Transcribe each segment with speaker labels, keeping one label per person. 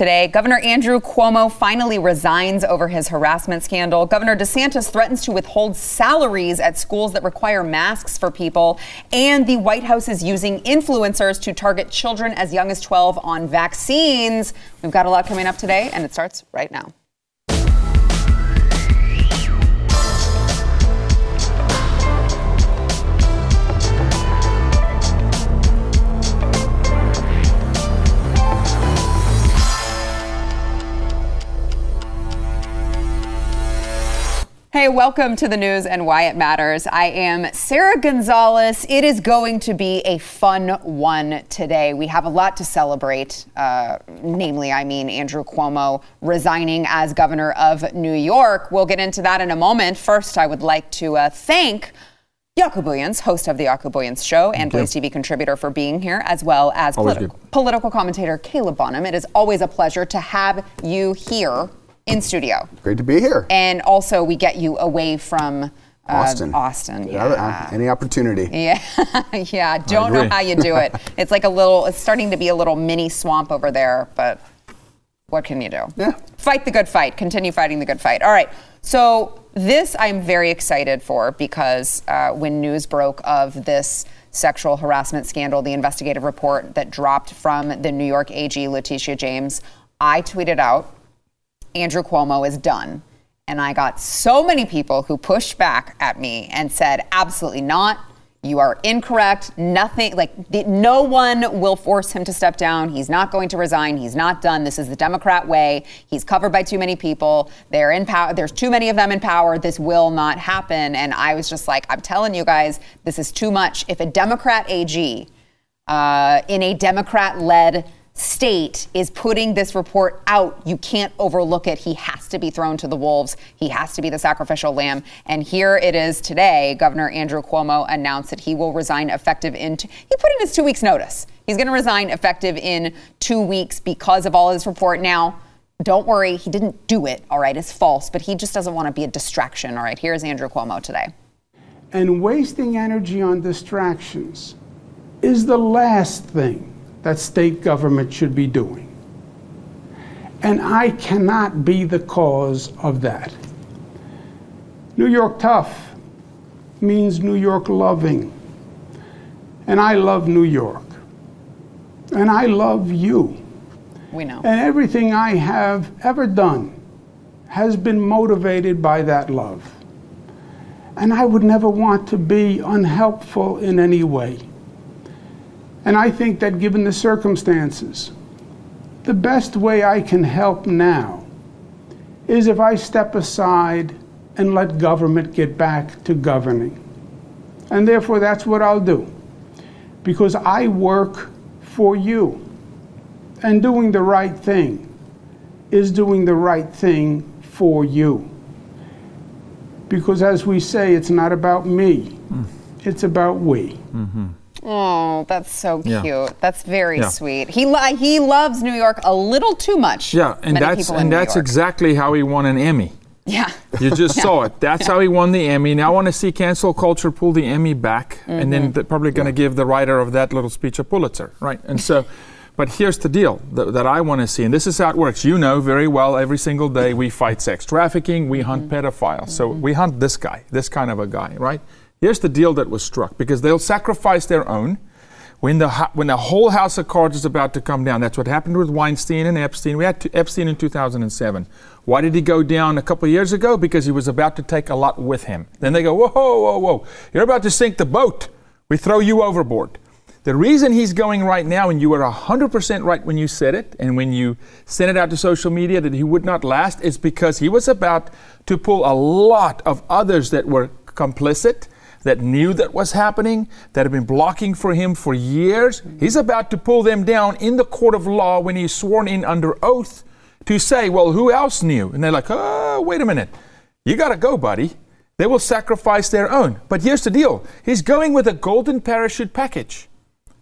Speaker 1: today. Governor Andrew Cuomo finally resigns over his harassment scandal. Governor DeSantis threatens to withhold salaries at schools that require masks for people. And the White House is using influencers to target children as young as 12 on vaccines. We've got a lot coming up today, and it starts right now. Hey, welcome to the news and why it matters. I am Sarah Gonzalez. It is going to be a fun one today. We have a lot to celebrate, uh, namely, I mean, Andrew Cuomo resigning as governor of New York. We'll get into that in a moment. First, I would like to uh, thank Jaco Booyens, host of the Jaco Booyens Show and Blaze TV contributor, for being here, as well as politi- political commentator Caleb Bonham. It is always a pleasure to have you here in studio.
Speaker 2: Great to be here.
Speaker 1: And also, we get you away from uh,
Speaker 2: Austin.
Speaker 1: Austin,
Speaker 2: Yeah. Any opportunity.
Speaker 1: Yeah, yeah. Don't know how you do it. It's like a little. It's starting to be a little mini swamp over there, but what can you do?
Speaker 2: Yeah.
Speaker 1: Fight the good fight. Continue fighting the good fight. All right. So this I'm very excited for because uh, when news broke of this sexual harassment scandal, the investigative report that dropped from the New York AG Letitia James, I tweeted out Andrew Cuomo is done. And I got so many people who pushed back at me and said, absolutely not. You are incorrect. Nothing, like, no one will force him to step down. He's not going to resign. He's not done. This is the Democrat way. He's covered by too many people. They're in power. There's too many of them in power. This will not happen. And I was just like, I'm telling you guys, this is too much. If a Democrat AG uh, in a Democrat led state is putting this report out. You can't overlook it. He has to be thrown to the wolves. He has to be the sacrificial lamb. And here it is today. Governor Andrew Cuomo announced that he will resign effective in, t- he put in his two weeks notice. He's going to resign effective in two weeks because of all his report. Now, don't worry, he didn't do it, all right? It's false, but he just doesn't want to be a distraction, all right? Here's Andrew Cuomo today.
Speaker 3: And wasting energy on distractions is the last thing that state government should be doing. And I cannot be the cause of that. New York tough means New York loving. And I love New York. And I love you.
Speaker 1: We know.
Speaker 3: And everything I have ever done has been motivated by that love. And I would never want to be unhelpful in any way. And I think that given the circumstances, the best way I can help now is if I step aside and let government get back to governing. And therefore, that's what I'll do. Because I work for you. And doing the right thing is doing the right thing for you. Because as we say, it's not about me, hmm. it's about we. Mm-hmm.
Speaker 1: Oh, that's so
Speaker 4: Yeah.
Speaker 1: cute. That's very
Speaker 4: Yeah.
Speaker 1: sweet. He li- he loves New York a little too much.
Speaker 4: Yeah, and
Speaker 1: Many
Speaker 4: that's and
Speaker 1: New
Speaker 4: that's
Speaker 1: York.
Speaker 4: exactly how he won an Emmy.
Speaker 1: yeah.
Speaker 4: You just saw it. That's how he won the Emmy. Now I want to see cancel culture pull the Emmy back, and
Speaker 1: Mm-hmm.
Speaker 4: then they're probably going to give the writer of that little speech a Pulitzer, right? And so, but here's the deal that, that I want to see, and this is how it works. You know very well. Every single day we fight sex trafficking, we hunt
Speaker 1: Mm-hmm.
Speaker 4: pedophiles. So we hunt this guy, this kind of a guy, right? Here's the deal that was struck because they'll sacrifice their own. When the, when the whole house of cards is about to come down, that's what happened with Weinstein and Epstein. We had Epstein in 2007. Why did he go down a couple years ago? Because he was about to take a lot with him. Then they go, whoa, whoa, whoa, you're about to sink the boat. We throw you overboard. The reason he's going right now, and you were 100% right when you said it, and when you sent it out to social media that he would not last, is because he was about to pull a lot of others that were complicit, that knew that was happening, that had been blocking for him for years. He's about to pull them down in the court of law when he's sworn in under oath to say, well, who else knew? And they're like, oh, wait a minute. You got to go, buddy. They will sacrifice their own. But here's the deal he's going with a golden parachute package.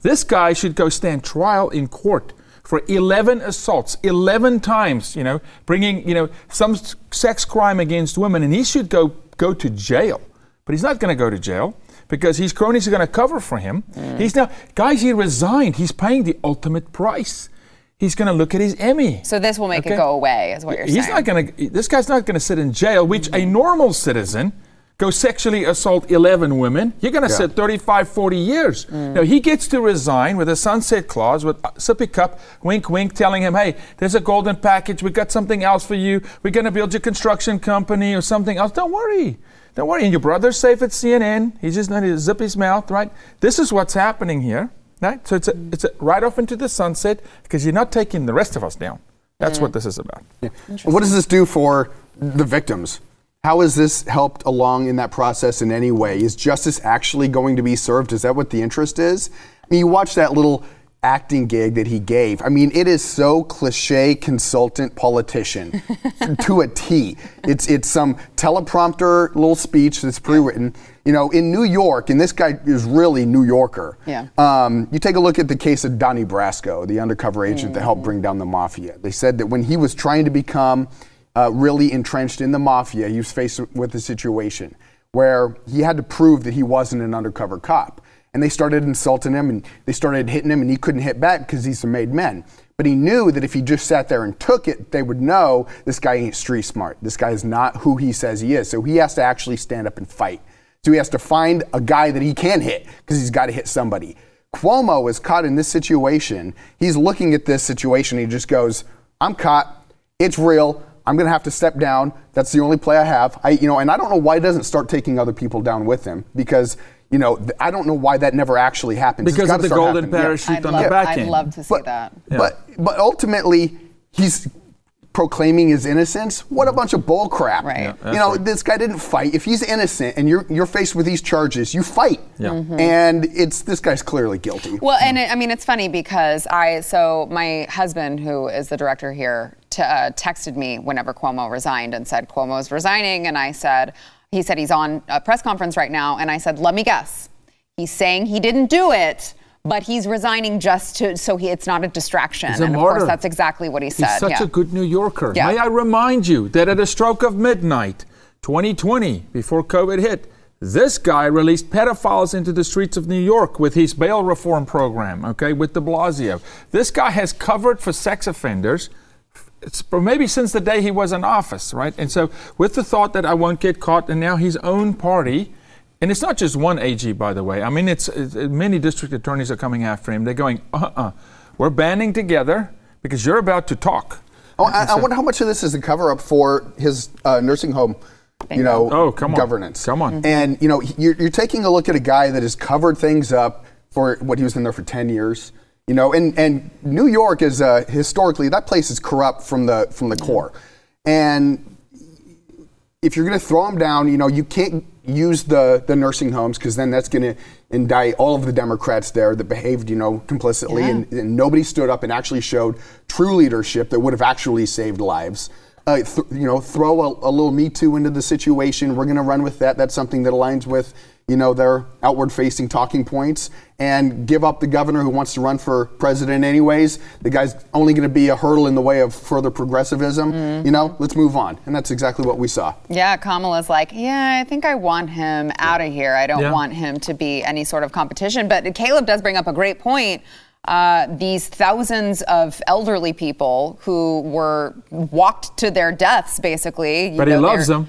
Speaker 4: This guy should go stand trial in court for 11 assaults, 11 times, you know, bringing, you know, some sex crime against women, and he should go, go to jail. But he's not going to go to jail because his cronies are going to cover for him. He's now, guys, he resigned. He's paying the ultimate price. he's going to look at his Emmy.
Speaker 1: So this will make
Speaker 4: Okay.
Speaker 1: it go away, is what you're
Speaker 4: He's
Speaker 1: saying.
Speaker 4: not going to. This guy's not going to sit in jail, which a normal citizen go sexually assault 11 women. You're going to
Speaker 2: Yeah.
Speaker 4: sit 35, 40 years.
Speaker 1: Mm.
Speaker 4: No, he gets to resign with a sunset clause with a sippy cup, wink, wink, telling him, "Hey, there's a golden package. We got something else for you. We're going to build your construction company or something else. Don't worry." Don't worry, and your brother's safe at CNN. He's just going to zip his mouth, right? This is what's happening here, right? So it's a, it's a right off into the sunset because you're not taking the rest of us down. That's what this is about.
Speaker 2: What does this do for the victims? How has this helped along in that process in any way? Is justice actually going to be served? Is that what the interest is? I mean, you watch that little acting gig that he gave. I mean, it is so cliche consultant politician to a T. It's it's some teleprompter little speech that's pre-written. You know, in New York, and this guy is really New Yorker.
Speaker 1: Yeah.
Speaker 2: Um, you take a look at the case of Donnie Brasco, the undercover agent that helped bring down the mafia. They said that when he was trying to become uh, really entrenched in the mafia, he was faced with a situation where he had to prove that he wasn't an undercover cop. And they started insulting him and they started hitting him, and he couldn't hit back because he's a made men. But he knew that if he just sat there and took it, they would know this guy ain't street smart. This guy is not who he says he is. So he has to actually stand up and fight. So he has to find a guy that he can hit because he's got to hit somebody. Cuomo is caught in this situation. He's looking at this situation. He just goes, "I'm caught. It's real. I'm going to have to step down. That's the only play I have." I, you know, and I don't know why he doesn't start taking other people down with him because, you know, th- I don't know why that never actually happens. It's
Speaker 4: Because of the golden
Speaker 2: happening.
Speaker 4: Parachute
Speaker 1: I'd
Speaker 4: on
Speaker 1: love,
Speaker 4: the back end.
Speaker 1: I'd love to see
Speaker 2: But,
Speaker 1: that.
Speaker 2: but but ultimately, he's proclaiming his innocence. What a bunch of bull crap!
Speaker 1: Right. Yeah,
Speaker 2: you know,
Speaker 4: right.
Speaker 2: this guy didn't fight. If he's innocent and you're you're faced with these charges, you fight.
Speaker 4: Yeah. Mhm.
Speaker 2: And it's this guy's clearly guilty.
Speaker 1: Well, and it, I mean, it's funny because I, so my husband, who is the director here, t- uh, texted me whenever Cuomo resigned and said, Cuomo's resigning. And I said, he said he's on a press conference right now. And I said, let me guess. He's saying he didn't do it, but he's resigning just to, so he, it's not a distraction. And of
Speaker 4: martyr.
Speaker 1: course, that's exactly what he said.
Speaker 4: He's such
Speaker 1: yeah.
Speaker 4: a good New Yorker.
Speaker 1: Yeah.
Speaker 4: May I remind you that at a stroke of midnight, 2020, before COVID hit, this guy released pedophiles into the streets of New York with his bail reform program, okay, with de Blasio. This guy has covered for sex offenders. It's maybe since the day he was in office, right? And so, with the thought that I won't get caught, and now his own party, and it's not just one AG, by the way. I mean, it's, it's many district attorneys are coming after him. They're going, uh-uh, we're banding together because you're about to talk.
Speaker 2: Oh, I, I wonder how much of this is a cover up for his uh, nursing home, you know,
Speaker 4: Oh, come on.
Speaker 2: governance.
Speaker 4: Come on.
Speaker 2: And you know, you're, you're taking a look at a guy that has covered things up for what he was in there for 10 years. You know, and, and New York is uh, historically that place is corrupt from the from the core, and if you're going to throw them down, you know, you can't use the, the nursing homes because then that's going to indict all of the Democrats there that behaved, you know, complicitly,
Speaker 1: Yeah.
Speaker 2: and, and nobody stood up and actually showed true leadership that would have actually saved lives. Uh, th- you know, throw a, a little Me Too into the situation. We're going to run with that. That's something that aligns with, you know, their outward-facing talking points, and give up the governor who wants to run for president anyways. The guy's only going to be a hurdle in the way of further progressivism. You know, let's move on, and that's exactly what we saw.
Speaker 1: Yeah, Kamala's like, yeah, I think I want him out of here. I don't
Speaker 4: Yeah.
Speaker 1: want him to be any sort of competition. But Caleb does bring up a great point. Uh, these thousands of elderly people who were walked to their deaths, basically. you
Speaker 4: But he loves them.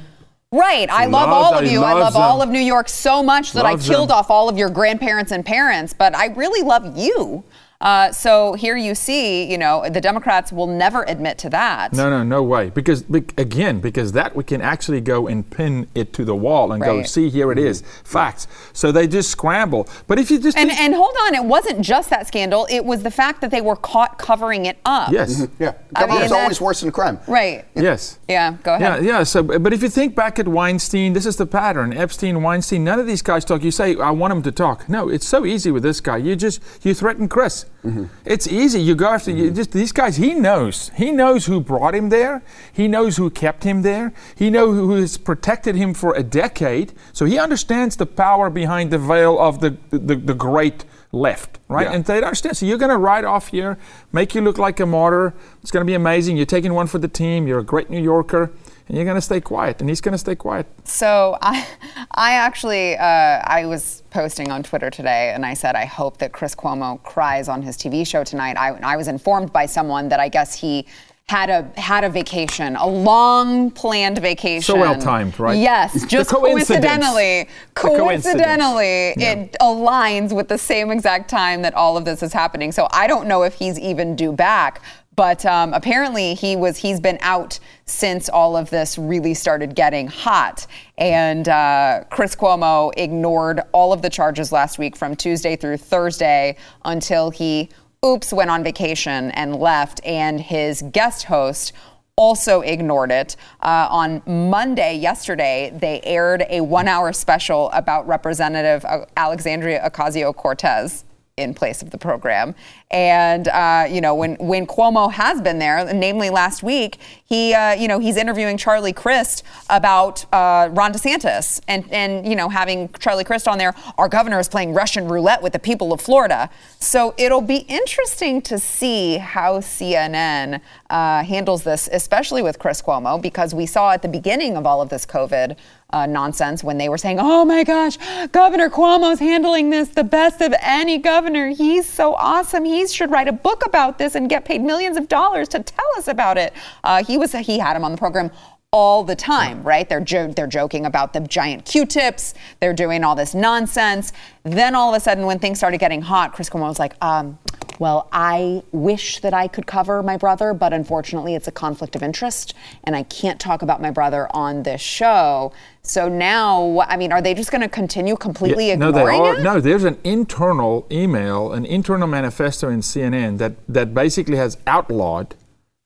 Speaker 1: Right. I
Speaker 4: He
Speaker 1: love all of you. I love all of New York so much that
Speaker 4: Loves
Speaker 1: I killed
Speaker 4: them.
Speaker 1: off all of your grandparents and parents, but I really love you. Uh, so here you see, you know, the Democrats will never admit to that.
Speaker 4: No, no, no way. Because again, because that we can actually go and pin it to the wall and go, see, here it is, facts. So they just scramble. But if you just
Speaker 1: And, and hold on, it wasn't just that scandal. It was the fact that they were caught covering it up.
Speaker 4: yes,
Speaker 2: Yeah,
Speaker 1: I mean,
Speaker 2: government's
Speaker 1: that-
Speaker 2: always worse than crime.
Speaker 1: Right.
Speaker 4: yes.
Speaker 1: Yeah, go ahead.
Speaker 4: yeah. Yeah. So, but if you think back at Weinstein, this is the pattern. Epstein, Weinstein, none of these guys talk. You say, I want him to talk. No, it's so easy with this guy. You just you threaten Chris. Mm-hmm. It's easy. You go after you mm-hmm. just these guys. He knows. He knows who brought him there. He knows who kept him there. He knows who has protected him for a decade. So he understands the power behind the veil of the the, the great left, right?
Speaker 2: Yeah.
Speaker 4: And they understand. So you're going to ride off here, make you look like a martyr. It's going to be amazing. You're taking one for the team. You're a great New Yorker. And you're going to stay quiet, and he's going to stay quiet.
Speaker 1: So I, I actually, uh, I was posting on Twitter today, and I said I hope that Chris Cuomo cries on his TV show tonight. I, I was informed by someone that I guess he had a had a vacation, a long planned vacation.
Speaker 4: So well timed, right?
Speaker 1: Yes, just coincidentally, coincidentally,
Speaker 4: Yeah.
Speaker 1: it aligns with the same exact time that all of this is happening. So I don't know if he's even due back. But um, apparently he was he's been out since all of this really started getting hot. And uh, Chris Cuomo ignored all of the charges last week from Tuesday through Thursday until he oops went on vacation and left. And his guest host also ignored it. Uh, on Monday, yesterday, they aired a one hour special about Representative uh, Alexandria Ocasio Cortez in place of the program. And uh, you know, when when Cuomo has been there, namely last week, he uh, you know he's interviewing Charlie Crist about uh, Ron DeSantis, and and you know having Charlie Crist on there, our governor is playing Russian roulette with the people of Florida. So it'll be interesting to see how CNN uh, handles this, especially with Chris Cuomo, because we saw at the beginning of all of this COVID uh, nonsense when they were saying, oh my gosh, Governor Cuomo's handling this the best of any governor. He's so awesome. He should write a book about this and get paid millions of dollars to tell us about it. Uh, he was he had him on the program all the time, right? They're jo- they're joking about the giant Q-tips. They're doing all this nonsense. Then all of a sudden, when things started getting hot, Chris Cuomo was like, um, "Well, I wish that I could cover my brother, but unfortunately, it's a conflict of interest, and I can't talk about my brother on this show." So now, I mean, are they just going to continue completely
Speaker 4: Yeah, no, they
Speaker 1: ignoring
Speaker 4: are.
Speaker 1: it?
Speaker 4: No, there's an internal email, an internal manifesto in CNN that, that basically has outlawed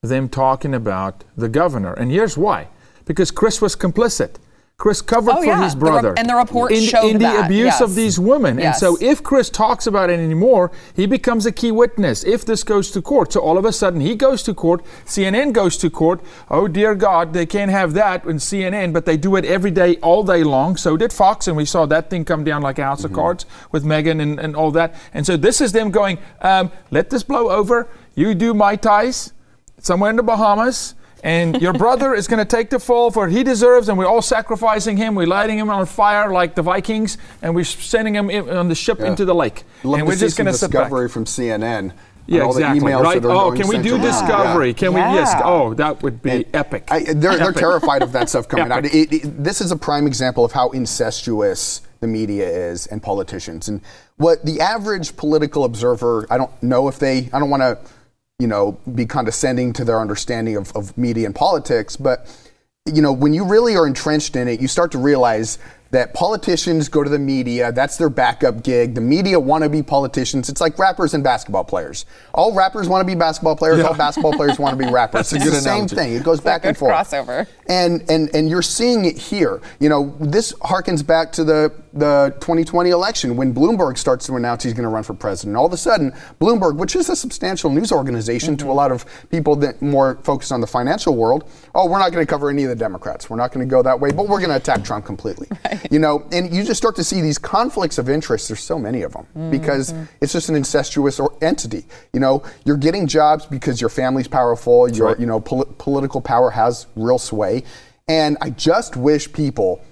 Speaker 4: them talking about the governor. And here's why because Chris was complicit. Chris covered
Speaker 1: Oh,
Speaker 4: for
Speaker 1: yeah.
Speaker 4: his
Speaker 1: The re-
Speaker 4: brother.
Speaker 1: and the report
Speaker 4: in,
Speaker 1: showed
Speaker 4: in the
Speaker 1: that,
Speaker 4: abuse of these women.
Speaker 1: Yes.
Speaker 4: And so if Chris talks about it anymore, he becomes a key witness if this goes to court. So all of a sudden he goes to court, CNN goes to court. Oh dear God, they can't have that in CNN, but they do it every day, all day long. So did Fox, and we saw that thing come down like a house of cards with Megyn and, and all that. And so this is them going, um, let this blow over. You do Mai Tais somewhere in the Bahamas. And your brother is going to take the fall for what he deserves, and we're all sacrificing him. We're lighting him on fire like the Vikings, and we're sending him in, on the ship into the lake.
Speaker 2: Love
Speaker 4: and we're just going to sit back.
Speaker 2: discovery from CNN.
Speaker 4: Yeah, exactly. Right? Oh, can we do discovery?
Speaker 2: Yeah.
Speaker 4: Can we? Yes. Oh, that would be
Speaker 2: And
Speaker 4: epic.
Speaker 2: I, they're, they're terrified of that stuff coming out. It, it, this is a prime example of how incestuous the media is and politicians. And what the average political observer, I don't know if they, I don't want to, you know, be condescending to their understanding of, of media and politics, but, you know, when you really are entrenched in it, you start to realize that politicians go to the media. That's their backup gig. The media want to be politicians. It's like rappers and basketball players. All rappers want to be basketball players. All basketball players want to be rappers.
Speaker 4: That's
Speaker 2: it's
Speaker 4: good
Speaker 2: the same thing. It goes back
Speaker 1: good
Speaker 2: and forth.
Speaker 1: crossover.
Speaker 2: And and and you're seeing it here. You know, this harkens back to the the 2020 election when Bloomberg starts to announce he's going to run for president. All of a sudden, Bloomberg, which is a substantial news organization to a mm-hmm. lot of people that more focused on the financial world, oh, we're not going to cover any of the Democrats. We're not going to go that way, but we're going to attack Trump completely. You know, and you just start to see these conflicts of interest. There's so many of them mm-hmm. because it's just an incestuous or entity. You know, you're getting jobs because your family's powerful. Your
Speaker 4: right.
Speaker 2: you know pol- political power has real sway, and I just wish people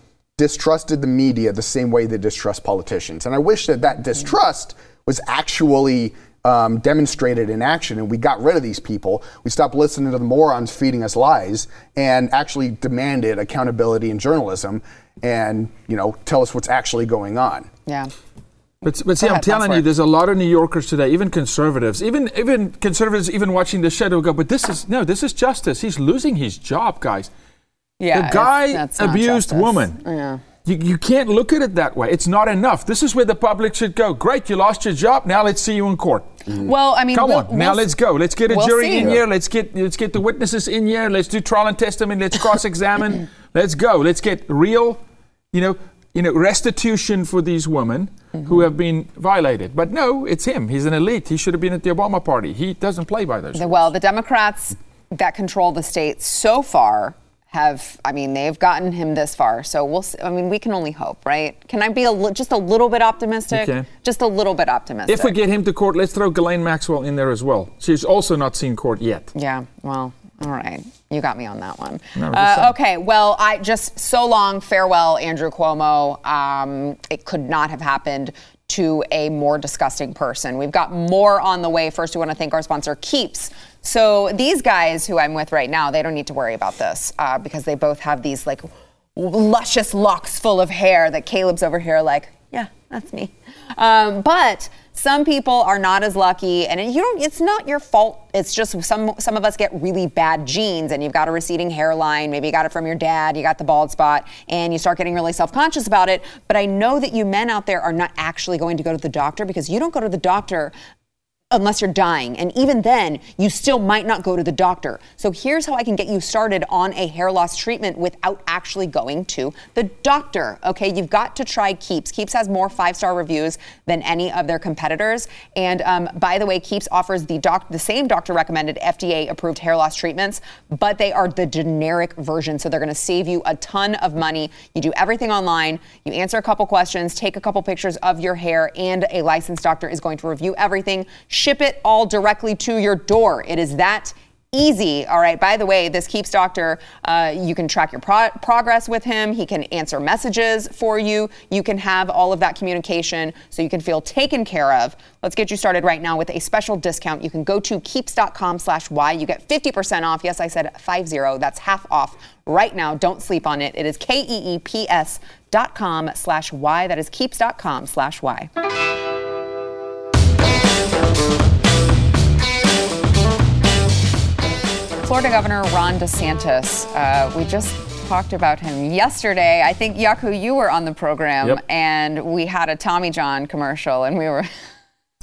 Speaker 2: distrusted the media the same way they distrust politicians. And I wish that that distrust was actually um, demonstrated in action and we got rid of these people. We stopped listening to the morons feeding us lies and actually demanded accountability in journalism and, you know, tell us what's actually going on.
Speaker 1: Yeah.
Speaker 4: But, but see,
Speaker 1: Go
Speaker 4: I'm telling you, there's a lot of New Yorkers today, even conservatives, even even conservatives, even watching the show, will go, but this is no, this is justice. He's losing his job, guys.
Speaker 1: Yeah.
Speaker 4: the guy abused woman.
Speaker 1: Yeah.
Speaker 4: You, you can't look at it that way. It's not enough. This is where the public should go. Great, you lost your job. Now let's see you in court.
Speaker 1: Well, I mean,
Speaker 4: Come
Speaker 1: we'll-
Speaker 4: on, now
Speaker 1: we'll-
Speaker 4: let's go. Let's get a
Speaker 1: we'll
Speaker 4: jury
Speaker 1: see.
Speaker 4: in here. Let's get let's get the witnesses in here. Let's do trial and testimony. Let's cross-examine. let's go. Let's get real, you know, you know, restitution for these women
Speaker 1: Mm-hmm.
Speaker 4: who have been violated. But no, it's him. He's an elite. He should have been at the Obama party. He doesn't play by those.
Speaker 1: The-. Well, the Democrats that control the state so far have, I mean, they've gotten him this far. So we'll, see, I mean, we can only hope, right? Can I be a li- just a little bit optimistic?
Speaker 4: Can.
Speaker 1: Just a little bit optimistic.
Speaker 4: If we get him to court, let's throw Ghislaine Maxwell in there as well. She's also not seen court yet.
Speaker 1: Yeah, well, All right, you got me on that one.
Speaker 4: No,
Speaker 1: uh, okay, well, I just so long, farewell, Andrew Cuomo. Um, it could not have happened to a more disgusting person. We've got more on the way. First, we want to thank our sponsor, Keeps. So these guys who I'm with right now, they don't need to worry about this uh, because they both have these like luscious locks full of hair that Caleb's over here like, yeah, that's me. Um, but some people are not as lucky, and you don't. It's not your fault. It's just some some of us get really bad genes, and you've got a receding hairline. Maybe you got it from your dad. You got the bald spot, and you start getting really self conscious about it. But I know that you men out there are not actually going to go to the doctor because you don't go to the doctor unless you're dying. And even then, you still might not go to the doctor. So here's how I can get you started on a hair loss treatment without actually going to the doctor. Okay, you've got to try Keeps. Keeps has more five star reviews than any of their competitors. And um, by the way, Keeps offers the doc- the same doctor recommended FDA approved hair loss treatments, but they are the generic version. So they're going to save you a ton of money. You do everything online. You answer a couple questions, take a couple pictures of your hair, and a licensed doctor is going to review everything. Ship it all directly to your door. It is that easy. All right. By the way, this Keeps Doctor, uh, you can track your pro- progress with him. He can answer messages for you. You can have all of that communication so you can feel taken care of. Let's get you started right now with a special discount. You can go to keeps.com slash Y. You get 50% off. Yes, I said 50. That's half off right now. Don't sleep on it. It is K-E-E-P-S dot com slash Y. That is keeps.com slash Y. Florida Governor Ron DeSantis, uh, we just talked about him yesterday. I think, Jaco, you were on the program,
Speaker 4: Yep.
Speaker 1: and we had a Tommy John commercial, and we were.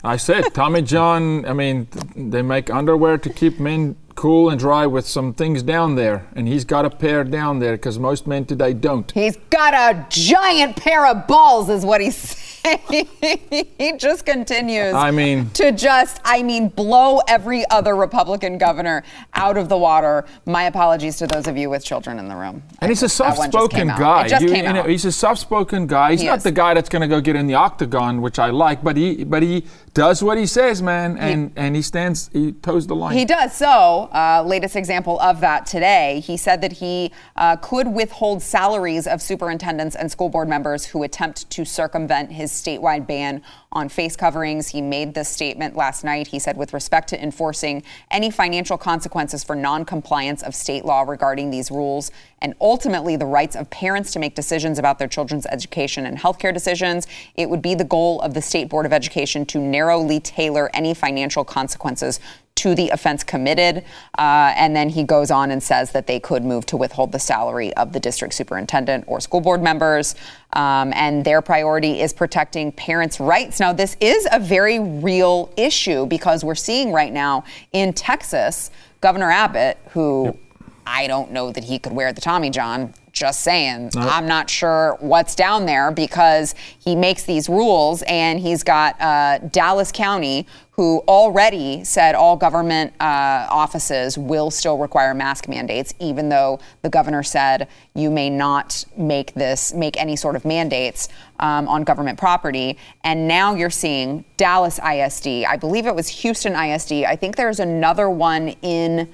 Speaker 4: I said, Tommy John, I mean, th- they make underwear to keep men cool and dry with some things down there. And he's got a pair down there because most men today don't.
Speaker 1: He's got a giant pair of balls, is what he's saying. he just continues.
Speaker 4: I mean-
Speaker 1: to just, I mean, blow every other Republican governor out of the water. My apologies to those of you with children in the room.
Speaker 4: And he's a
Speaker 1: That one just came
Speaker 4: soft-spoken guy. You- you know, he's a soft-spoken guy. He's
Speaker 1: He
Speaker 4: not
Speaker 1: is.
Speaker 4: the guy that's going to go get in the octagon, which I like. But he, but he does what he says, man, and and he stands, he toes the line.
Speaker 1: He does. So, uh, latest example of that today, he said that he uh, could withhold salaries of superintendents and school board members who attempt to circumvent his statewide ban on face coverings. He made this statement last night. He said, with respect to enforcing any financial consequences for noncompliance of state law regarding these rules, and ultimately the rights of parents to make decisions about their children's education and healthcare decisions, it would be the goal of the State Board of Education to narrowly tailor any financial consequences to the offense committed. Uh, and then he goes on and says that they could move to withhold the salary of the district superintendent or school board members. Um, and their priority is protecting parents' rights. Now, this is a very real issue because we're seeing right now in Texas, Governor Abbott, who I don't know that he could wear the Tommy John. Just saying. I'm not sure what's down there because he makes these rules and he's got uh, Dallas County, who already said all government uh, offices will still require mask mandates, even though the governor said you may not make this, make any sort of mandates um, on government property. And now you're seeing Dallas ISD. I believe it was Houston ISD. I think there's another one in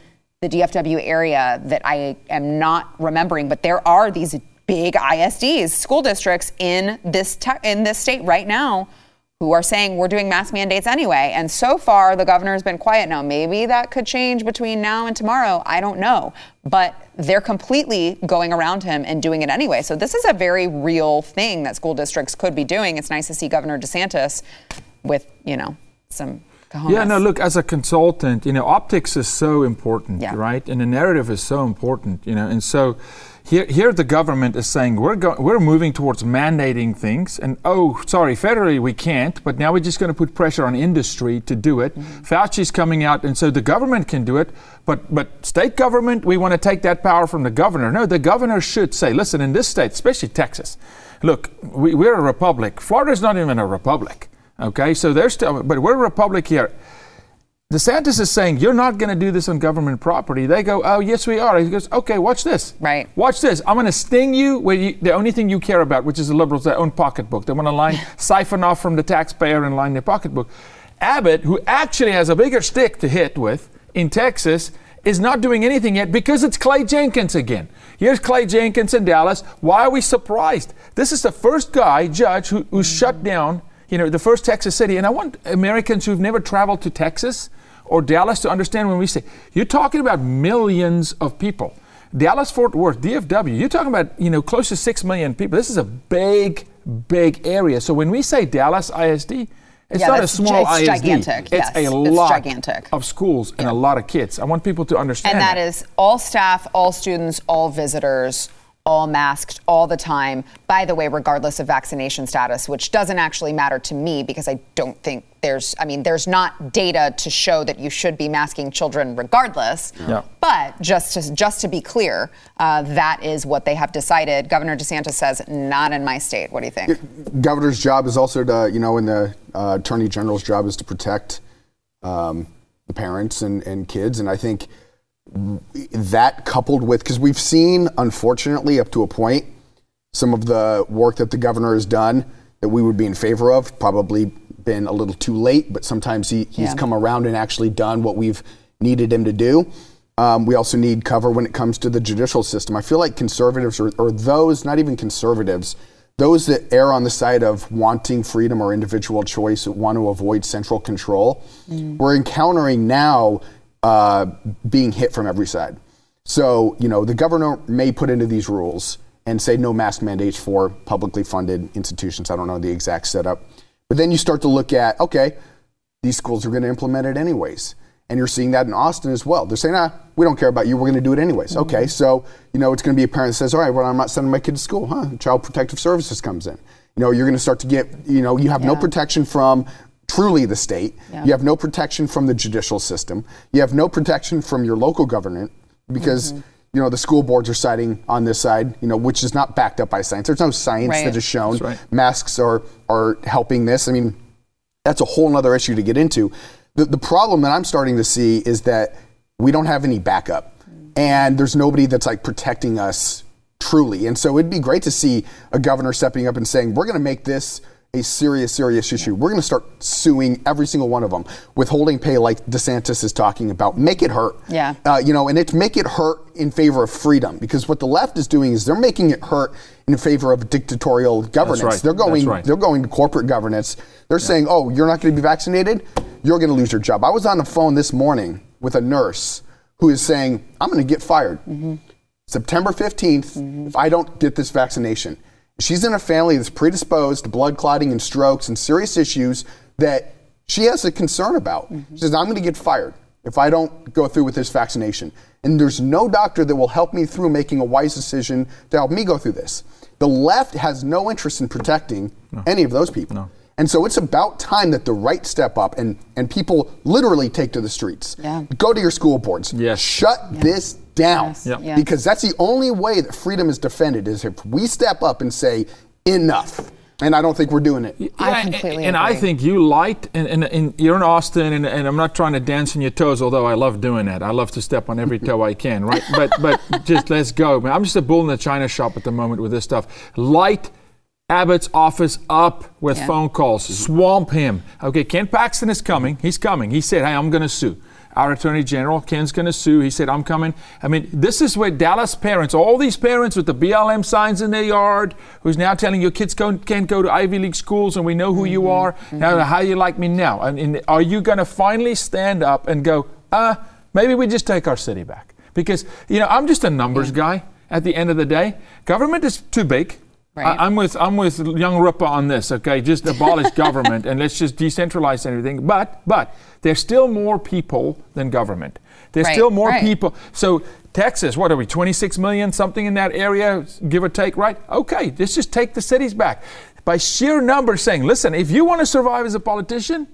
Speaker 1: the DFW area that I am not remembering, but there are these big ISDs, school districts in this te- in this state right now who are saying we're doing mask mandates anyway. And so far the governor has been quiet. Now maybe that could change between now and tomorrow. I don't know. But they're completely going around him and doing it anyway. So this is a very real thing that school districts could be doing. It's nice to see Governor DeSantis with, you know, some
Speaker 4: Yeah, no, look, as a consultant, you know, optics is so important,
Speaker 1: Yeah.
Speaker 4: right? And the narrative is so important, you know. And so here, here the government is saying we're, go- we're moving towards mandating things. And oh, sorry, federally we can't, but now we're just going to put pressure on industry to do it. Mm-hmm. Fauci's coming out, and so the government can do it. But, but state government, we want to take that power from the governor. No, the governor should say, listen, in this state, especially Texas, look, we, we're a republic. Florida's not even a republic. Okay, so they're still, but we're a republic here. DeSantis is saying you're not going to do this on government property. They go, oh yes, we are. He goes, okay, watch this.
Speaker 1: Right.
Speaker 4: Watch this. I'm going to sting you with you, the only thing you care about, which is the liberals, their own pocketbook. They want to line siphon off from the taxpayer and line their pocketbook. Abbott, who actually has a bigger stick to hit with in Texas, is not doing anything yet because it's Clay Jenkins again. Here's Clay Jenkins in Dallas. Why are we surprised? This is the first guy, judge, who, who shut down, you know, the first Texas city. And I want Americans who've never traveled to Texas or Dallas to understand when we say, you're talking about millions of people. Dallas Fort Worth, DFW, you're talking about, you know, close to 6 million people. This is a big, big area. So when we say Dallas ISD, it's
Speaker 1: Yeah,
Speaker 4: not a small
Speaker 1: it's
Speaker 4: ISD.
Speaker 1: gigantic,
Speaker 4: It's
Speaker 1: yes.
Speaker 4: a
Speaker 1: It's
Speaker 4: lot
Speaker 1: gigantic.
Speaker 4: of schools and a lot of kids. I want people to understand
Speaker 1: And that is all staff, all students, all visitors, all masked all the time. By the way, regardless of vaccination status, which doesn't actually matter to me because I don't think there's, I mean, there's not data to show that you should be masking children regardless.
Speaker 4: Yeah.
Speaker 1: But just to, just to be clear, uh, that is what they have decided. Governor DeSantis says, not in my state. What do you think?
Speaker 2: governor's job is also to, you know, and the uh, attorney general's job is to protect um, the parents and, and kids. And I think that coupled with, because we've seen, unfortunately, up to a point, some of the work that the governor has done that we would be in favor of, probably been a little too late, but sometimes he, he's
Speaker 1: Yeah.
Speaker 2: come around and actually done what we've needed him to do. Um, we also need cover when it comes to the judicial system. I feel like conservatives, or, or those, not even conservatives, those that err on the side of wanting freedom or individual choice, want to avoid central control, we're encountering now uh, being hit from every side. So, you know, the governor may put into these rules and say no mask mandates for publicly funded institutions. I don't know the exact setup. But then you start to look at, okay, these schools are going to implement it anyways. And you're seeing that in Austin as well. They're saying, ah, we don't care about you. We're going to do it anyways. Okay, so, you know, it's going to be a parent that says, all right, well, I'm not sending my kid to school. Huh? Child Protective Services comes in. You know, you're going to start to get, you know, you have no protection from truly the state.
Speaker 1: Yeah.
Speaker 2: You have no protection from the judicial system. You have no protection from your local government because,
Speaker 1: Mm-hmm.
Speaker 2: you know, the school boards are siding on this side, you know, which is not backed up by science. There's no science
Speaker 1: Right.
Speaker 2: that has shown
Speaker 4: right.
Speaker 2: masks are, are helping this. I mean, that's a whole other issue to get into. The, the problem that I'm starting to see is that we don't have any backup, and there's nobody that's like protecting us truly. And so it'd be great to see a governor stepping up and saying, "We're going to make this." A serious, serious issue. We're going to start suing every single one of them, withholding pay like DeSantis is talking about. Make it hurt.
Speaker 1: Yeah.
Speaker 2: Uh, you know, and it's make it hurt in favor of freedom because what the left is doing is they're making it hurt in favor of dictatorial governance.
Speaker 4: right.
Speaker 2: They're going.
Speaker 4: Right.
Speaker 2: They're going to corporate governance. They're saying, "Oh, you're not going to be vaccinated. You're going to lose your job." I was on the phone this morning with a nurse who is saying, "I'm going to get fired September 15th if I don't get this vaccination." She's in a family that's predisposed to blood clotting and strokes and serious issues that she has a concern about. Mm-hmm. She says, "I'm going to get fired if I don't go through with this vaccination." And there's no doctor that will help me through making a wise decision to help me go through this. The left has no interest in protecting any of those people. And so it's about time that the right step up and, and people literally take to the streets.
Speaker 1: Yeah.
Speaker 2: Go to your school boards.
Speaker 4: Yes.
Speaker 2: Shut this down.
Speaker 1: Yes. Yep. Yeah.
Speaker 2: Because that's the only way that freedom is defended is if we step up and say, enough. And I don't think we're doing it.
Speaker 1: I
Speaker 4: Yeah,
Speaker 1: completely
Speaker 4: and, and I think you light, and, and, and you're in Austin, and, and I'm not trying to dance on your toes, although I love doing that. I love to step on every toe I can, right? But but just let's go. Man, I'm just a bull in the china shop at the moment with this stuff. Light Abbott's office up with
Speaker 1: Yeah.
Speaker 4: phone calls. Swamp him. Okay, Ken Paxton is coming. He's coming. He said, "Hey, I'm going to sue." Our Attorney General, Ken's going to sue. He said, I'm coming. I mean, this is where Dallas parents, all these parents with the BLM signs in their yard, who's now telling your kids go, can't go to Ivy League schools and we know who you are. How, how you like me now? I mean, are you going to finally stand up and go, uh, maybe we just take our city back? Because, you know, I'm just a numbers guy at the end of the day. Government is too big.
Speaker 1: Right.
Speaker 4: I, am with I'm with young Rupa on this. Okay, just abolish government and let's just decentralize everything. But but there's still more people than government. There's
Speaker 1: Right,
Speaker 4: still more
Speaker 1: right.
Speaker 4: people. So Texas, what are we? 26 million, something in that area, give or take, right? Okay, let's just take the cities back by sheer numbers. Saying, listen, if you want to survive as a politician,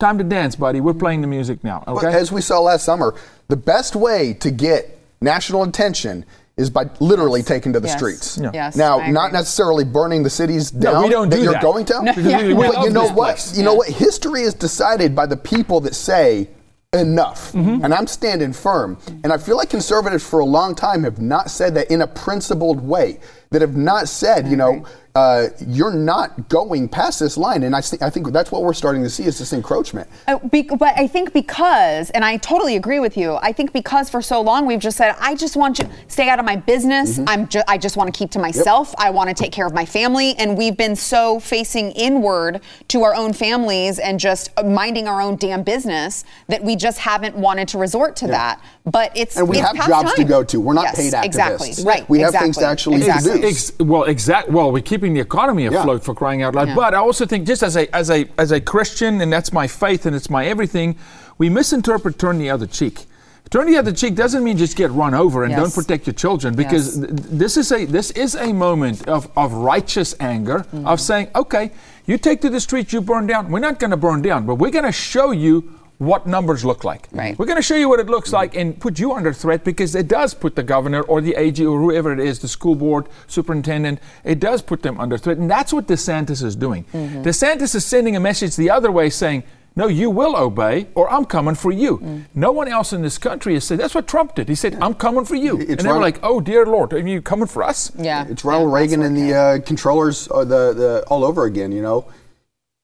Speaker 4: time to dance, buddy. We're playing the music now.
Speaker 2: But
Speaker 4: Okay.
Speaker 2: as we saw last summer, the best way to get national attention is by literally taking to the
Speaker 1: Yes.
Speaker 2: streets.
Speaker 1: Yeah. Yes,
Speaker 2: Now, not necessarily burning the cities
Speaker 4: No,
Speaker 2: down
Speaker 4: we don't
Speaker 2: that
Speaker 4: do
Speaker 2: you're
Speaker 4: that.
Speaker 2: going to.
Speaker 4: No, Because we- we
Speaker 2: but you know what?
Speaker 4: place.
Speaker 2: You know what? History is decided by the people that say enough.
Speaker 4: Mm-hmm.
Speaker 2: And I'm standing firm. And I feel like conservatives for a long time have not said that in a principled way. that have not said, you know, uh, you're not going past this line. And I, th- I think that's what we're starting to see is this encroachment.
Speaker 1: Uh, be- but I think because, and I totally agree with you. I think because for so long we've just said, I just want you stay out of my business. I'm ju- I just want to keep to myself. I want to take care of my family, and we've been so facing inward to our own families and just minding our own damn business that we just haven't wanted to resort to that. But it's
Speaker 2: And we
Speaker 1: it's
Speaker 2: have
Speaker 1: past
Speaker 2: jobs to go to. We're not
Speaker 1: Yes,
Speaker 2: paid activists.
Speaker 1: Exactly. Right.
Speaker 2: We have things to actually
Speaker 1: exactly.
Speaker 2: do.
Speaker 4: Ex- well, exact. Well, we're keeping the economy
Speaker 2: Yeah.
Speaker 4: afloat for crying out loud.
Speaker 1: Yeah.
Speaker 4: But I also think, just as a as a as a Christian, and that's my faith and it's my everything, we misinterpret turn the other cheek. Turn the other cheek doesn't mean just get run over and
Speaker 1: Yes.
Speaker 4: don't protect your children because
Speaker 1: Yes.
Speaker 4: th- this is a this is a moment of, of righteous anger
Speaker 1: Mm-hmm.
Speaker 4: of saying, okay, you take to the streets, you burn down. We're not going to burn down, but we're going to show you what numbers look like.
Speaker 1: Right.
Speaker 4: We're going to show you what it looks like and put you under threat because it does put the governor or the AG or whoever it is, the school board superintendent, it does put them under threat. And that's what DeSantis is doing. DeSantis is sending a message the other way saying, no, you will obey, or I'm coming for you. No one else in this country has said that's what Trump did. He said, "I'm coming for you,"
Speaker 2: It's
Speaker 4: and they were like, "Oh dear Lord, are you coming for us?"
Speaker 1: Yeah.
Speaker 2: It's Ronald
Speaker 1: Yeah,
Speaker 2: Reagan and the uh, controllers, uh, the, the all over again. You know,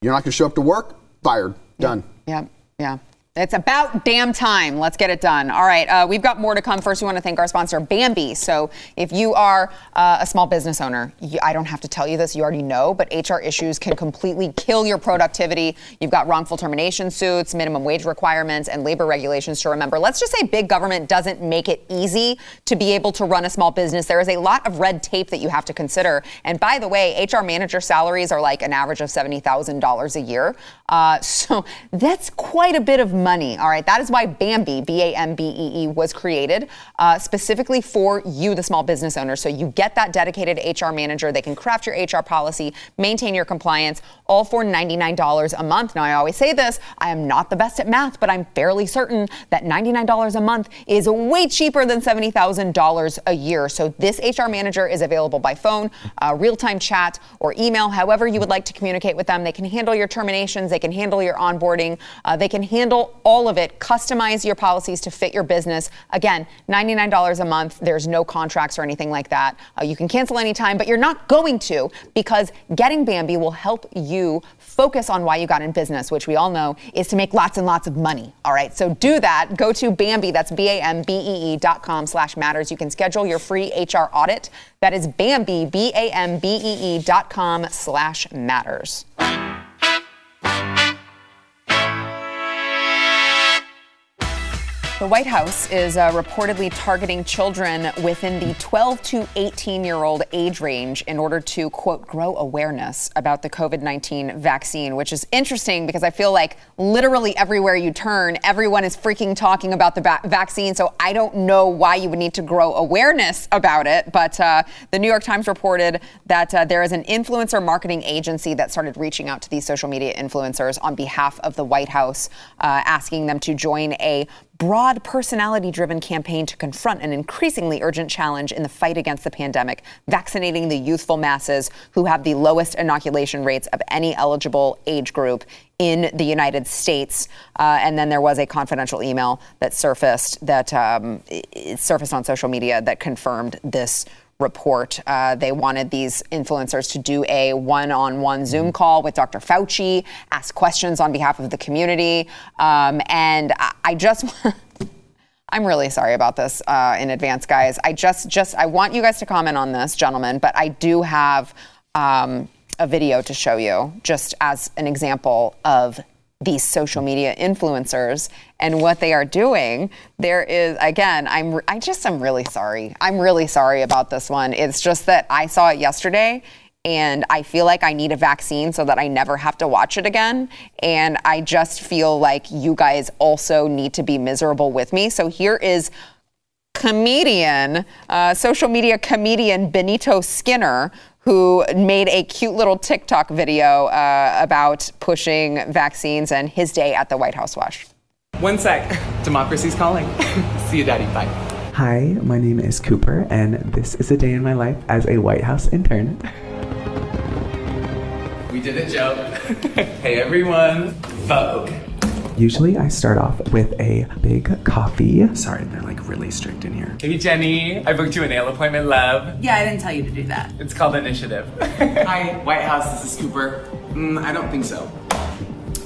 Speaker 2: you're not going to show up to work, fired, done.
Speaker 1: Yeah, yeah. It's about damn time. Let's get it done. All right, uh, we've got more to come. First, we want to thank our sponsor, Bambee. So, if you are uh, a small business owner, you, I don't have to tell you this, you already know, but HR issues can completely kill your productivity. You've got wrongful termination suits, minimum wage requirements, and labor regulations to remember. Let's just say big government doesn't make it easy to be able to run a small business. There is a lot of red tape that you have to consider. And by the way, HR manager salaries are like an average of $70,000 a year. Uh, so that's quite a bit of money. All right. That is why Bambee, B A M B E E, was created uh, specifically for you, the small business owner. So you get that dedicated HR manager. They can craft your HR policy, maintain your compliance, all for $99 a month. Now, I always say this I am not the best at math, but I'm fairly certain that $99 a month is way cheaper than $70,000 a year. So this HR manager is available by phone, uh, real time chat, or email, however you would like to communicate with them. They can handle your terminations, they can handle your onboarding, uh, they can handle all of it, customize your policies to fit your business. Again, $99 a month. There's no contracts or anything like that. Uh, you can cancel anytime, but you're not going to because getting Bambee will help you focus on why you got in business, which we all know is to make lots and lots of money. All right, so do that. Go to Bambee, that's B-A-M-B-E-E dot com slash matters. You can schedule your free HR audit. That is Bambee, B-A-M-B-E-E dot com slash matters. The White House is uh, reportedly targeting children within the 12 to 18 year old age range in order to, quote, grow awareness about the COVID 19 vaccine, which is interesting because I feel like literally everywhere you turn, everyone is freaking talking about the va- vaccine. So I don't know why you would need to grow awareness about it. But uh, the New York Times reported that uh, there is an influencer marketing agency that started reaching out to these social media influencers on behalf of the White House, uh, asking them to join a broad personality driven campaign to confront an increasingly urgent challenge in the fight against the pandemic, vaccinating the youthful masses who have the lowest inoculation rates of any eligible age group in the United States. Uh, and then there was a confidential email that surfaced that um, surfaced on social media that confirmed this report. Uh, they wanted these influencers to do a one on one Zoom call with Dr. Fauci, ask questions on behalf of the community. Um, and I, I just. I'm really sorry about this uh, in advance, guys. I just, just, I want you guys to comment on this, gentlemen, but I do have um, a video to show you, just as an example of these social media influencers and what they are doing. There is, again, I'm, I just, I'm really sorry. I'm really sorry about this one. It's just that I saw it yesterday and I feel like I need a vaccine so that I never have to watch it again. And I just feel like you guys also need to be miserable with me. So here is comedian, uh, social media comedian Benito Skinner, who made a cute little TikTok video uh, about pushing vaccines and his day at the White House Wash.
Speaker 5: One sec. Democracy's calling. See you, Daddy. Bye.
Speaker 6: Hi, my name is Cooper, and this is a day in my life as a White House intern.
Speaker 5: We did a joke. hey, everyone. Vogue.
Speaker 6: Usually, I start off with a big coffee. Sorry, they're like really strict in here.
Speaker 5: Hey, Jenny. I booked you a nail appointment, love.
Speaker 7: Yeah, I didn't tell you to do that.
Speaker 5: It's called Initiative. Hi, White House. This is Cooper. Mm, I don't think so.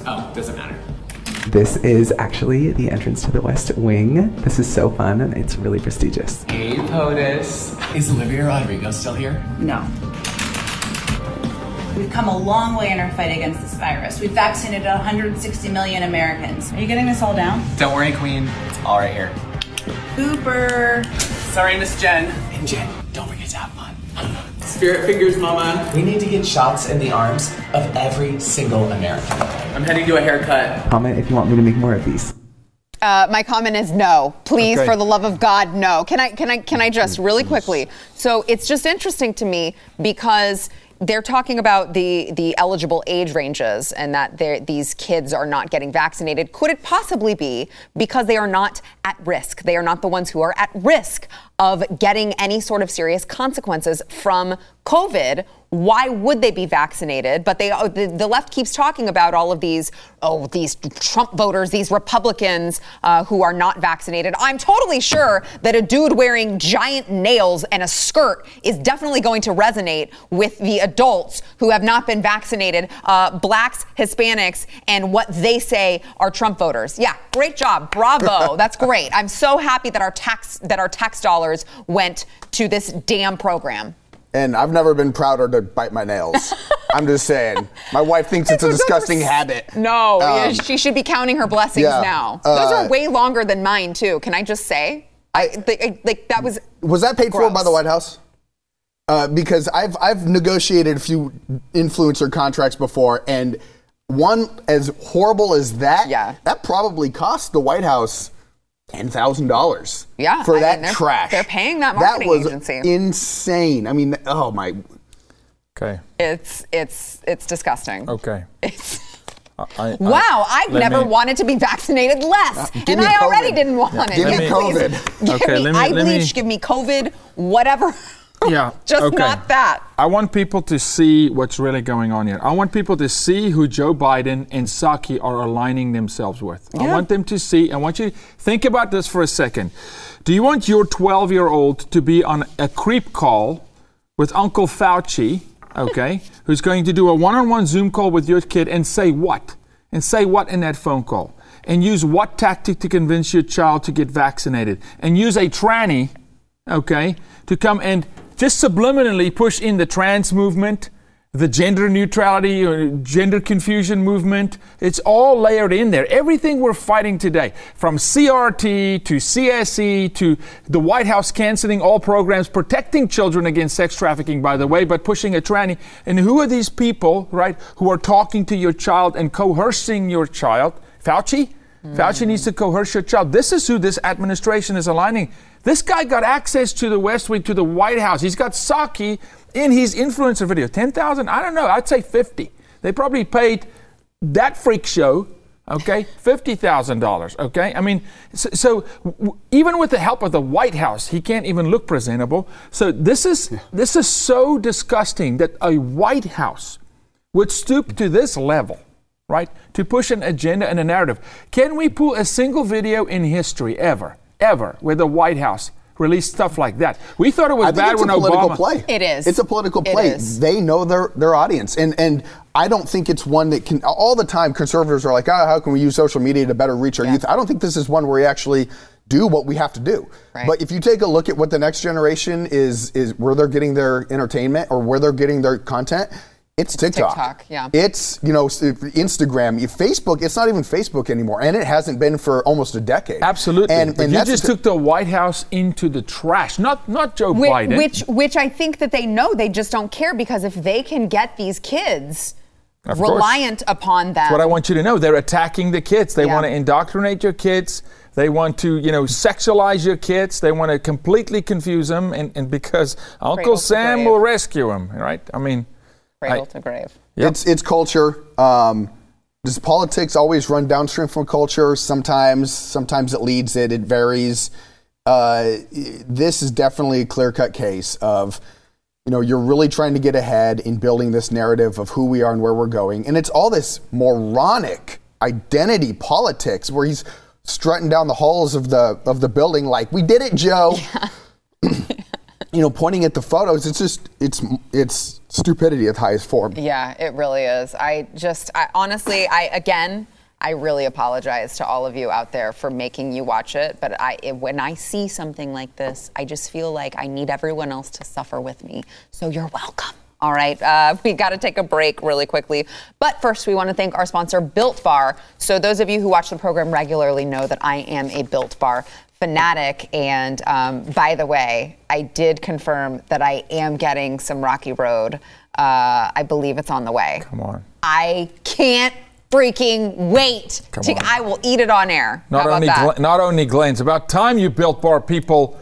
Speaker 5: Oh, doesn't matter.
Speaker 6: This is actually the entrance to the West Wing. This is so fun and it's really prestigious.
Speaker 5: Hey, POTUS. Is Olivia Rodrigo still here?
Speaker 7: No. We've come a long way in our fight against this virus. We've vaccinated 160 million Americans. Are you getting this all down?
Speaker 5: Don't worry, Queen. It's all right here.
Speaker 7: Cooper.
Speaker 5: Sorry, Miss Jen. And Jen, don't forget to have fun. Spirit fingers, Mama. We need to get shots in the arms of every single American. I'm heading to a haircut.
Speaker 6: Comment if you want me to make more of these.
Speaker 1: Uh, my comment is no. Please,
Speaker 4: Okay.
Speaker 1: for the love of God, no. Can I? Can I? Can I just really quickly? So it's just interesting to me because they're talking about the the eligible age ranges and that these kids are not getting vaccinated. Could it possibly be because they are not at risk? They are not the ones who are at risk of getting any sort of serious consequences from COVID. Why would they be vaccinated? But they, the, the left keeps talking about all of these, oh, these Trump voters, these Republicans uh, who are not vaccinated. I'm totally sure that a dude wearing giant nails and a skirt is definitely going to resonate with the adults who have not been vaccinated, uh, blacks, Hispanics, and what they say are Trump voters. Yeah, great job, bravo, that's great. I'm so happy that our tax that our tax dollars went to this damn program.
Speaker 2: And I've never been prouder to bite my nails. I'm just saying. My wife thinks it's a disgusting habit.
Speaker 1: No,
Speaker 2: Um,
Speaker 1: she should be counting her blessings
Speaker 2: yeah,
Speaker 1: now. Those
Speaker 2: uh,
Speaker 1: are way longer than mine too. Can I just say? I, I- like that was.
Speaker 2: Was that paid for by the White House? Uh, because I've I've negotiated a few influencer contracts before, and one as horrible as that,
Speaker 1: Yeah.
Speaker 2: that probably cost the White House ten thousand dollars.
Speaker 1: Yeah,
Speaker 2: for
Speaker 1: I
Speaker 2: that
Speaker 1: mean, they're-
Speaker 2: trash.
Speaker 1: they're paying that marketing
Speaker 2: That was
Speaker 1: agency.
Speaker 2: insane. I mean, oh my.
Speaker 4: Okay.
Speaker 1: It's it's it's disgusting.
Speaker 4: Okay.
Speaker 1: It's.
Speaker 4: I- I-
Speaker 1: Wow, I've never
Speaker 4: me-
Speaker 1: wanted to be vaccinated less,
Speaker 2: give
Speaker 1: and
Speaker 2: me
Speaker 1: I already didn't want
Speaker 2: Yeah,
Speaker 1: it.
Speaker 2: give me COVID.
Speaker 1: please. Give
Speaker 4: Okay,
Speaker 1: me
Speaker 4: let me-
Speaker 1: eye
Speaker 4: let me-
Speaker 1: bleach. Give me COVID. Whatever.
Speaker 4: Yeah.
Speaker 1: Just
Speaker 4: okay.
Speaker 1: not that.
Speaker 4: I want people to see what's really going on here. I want people to see who Joe Biden and Psaki are aligning themselves with. I want them to see. I want you to think about this for a second. Do you want your 12 year old to be on a creep call with Uncle Fauci, okay, who's going to do a one on one Zoom call with your kid and say what? And say what in that phone call? And use what tactic to convince your child to get vaccinated? And use a tranny okay, to come and just subliminally push in the trans movement, the gender neutrality or gender confusion movement. It's all layered in there. Everything we're fighting today, from CRT to CSE to the White House canceling all programs, protecting children against sex trafficking, by the way, but pushing a tranny. And who are these people, right, who are talking to your child and coercing your child? Fauci? Hmm. Fauci needs to coerce your child. This is who this administration is aligning. This guy got access to the West Wing, to the White House. He's got Psaki in his influencer video. 10,000? I don't know. I'd say 50. They probably paid that freak show, okay, $50,000, okay? I mean, so, so w- even with the help of the White House, he can't even look presentable. So this is, this is so disgusting that a White House would stoop to this level, right, to push an agenda and a narrative. Can we pull a single video in history ever, ever, where the White House released stuff like that? We thought it was
Speaker 2: I think
Speaker 4: bad
Speaker 2: it's
Speaker 4: when
Speaker 2: a political
Speaker 4: Obama.
Speaker 2: play.
Speaker 1: It is.
Speaker 2: It's a political
Speaker 1: It
Speaker 2: play.
Speaker 1: is.
Speaker 2: They know their their audience, and and I don't think it's one that can. All the time, conservatives are like, "Ah, how can we use social media to better reach our
Speaker 1: Yeah.
Speaker 2: youth?" I don't think this is one where we actually do what we have to do.
Speaker 1: Right.
Speaker 2: But if you take a look at what the next generation is is where they're getting their entertainment or where they're getting their content. It's TikTok.
Speaker 1: TikTok, yeah.
Speaker 2: It's you know Instagram, Facebook. It's not even Facebook anymore, and it hasn't been for almost a decade.
Speaker 4: Absolutely.
Speaker 2: And,
Speaker 4: but
Speaker 2: and
Speaker 4: you just took the White House into the trash. Not not Joe
Speaker 1: Which,
Speaker 4: Biden.
Speaker 1: which which I think that they know they just don't care because if they can get these kids
Speaker 4: Of course.
Speaker 1: reliant upon them.
Speaker 4: That's what I want you to know. They're attacking the kids. They
Speaker 1: Yeah.
Speaker 4: want to indoctrinate your kids. They want to, you know, sexualize your kids. They want to completely confuse them. And, and because Uncle
Speaker 1: Cradle
Speaker 4: Sam will rescue them, right? I mean,
Speaker 1: cradle
Speaker 4: I-
Speaker 1: to grave.
Speaker 4: Yep.
Speaker 2: It's it's culture. Um, does politics always run downstream from culture? Sometimes, sometimes it leads it. It varies. Uh, this is definitely a clear cut case of, you know, you're really trying to get ahead in building this narrative of who we are and where we're going, and it's all this moronic identity politics where he's strutting down the halls of the of the building like, "We did it, Joe." you know, pointing at the photos. It's just it's it's stupidity at highest form.
Speaker 1: Yeah, it really is. I just, I, honestly, I again, I really apologize to all of you out there for making you watch it. But I, it, when I see something like this, I just feel like I need everyone else to suffer with me. So you're welcome. All right, uh, we got to take a break really quickly. But first, we want to thank our sponsor, Built Bar. So, those of you who watch the program regularly know that I am a Built Bar fanatic. And um, by the way, I did confirm that I am getting some Rocky Road. Uh, I believe it's on the way.
Speaker 4: Come on.
Speaker 1: I can't freaking wait.
Speaker 4: Come
Speaker 1: to,
Speaker 4: on.
Speaker 1: I will eat it on air.
Speaker 4: Not
Speaker 1: How about
Speaker 4: only,
Speaker 1: that?
Speaker 4: Glenn, not only Glenn, it's about time you built bar people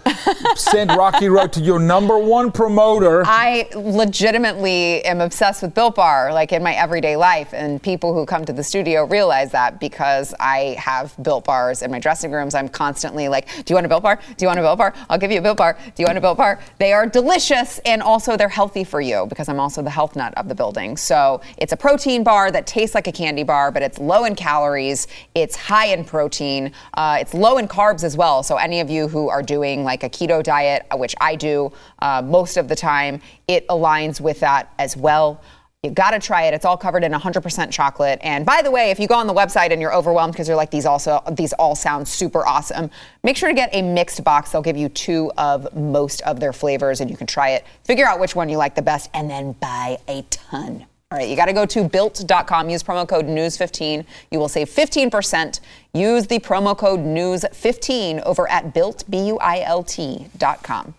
Speaker 4: send Rocky Road to your number one promoter.
Speaker 1: I legitimately am obsessed with Built Bar, like in my everyday life. And people who come to the studio realize that because I have Built Bars in my dressing rooms. I'm constantly like, Do you want a Built Bar? Do you want a Built Bar? I'll give you a Built Bar. Do you want a Built Bar? They are delicious and also they're healthy for you because I'm also the health nut of the building. So it's a protein bar that tastes like a candy bar, but it's low in calories, it's high in protein, uh, it's low in carbs as well. So any of you who are doing like a keto diet, uh, which I do uh, most of the time, it aligns with that as well. You gotta try it. It's all covered in 100% chocolate. And by the way, if you go on the website and you're overwhelmed because you're like these also these all sound super awesome, make sure to get a mixed box. They'll give you two of most of their flavors, and you can try it, figure out which one you like the best, and then buy a ton. All right, you got to go to built.com. Use promo code news15. You will save 15%. Use the promo code news15 over at built, B-U-I-L-T dot com.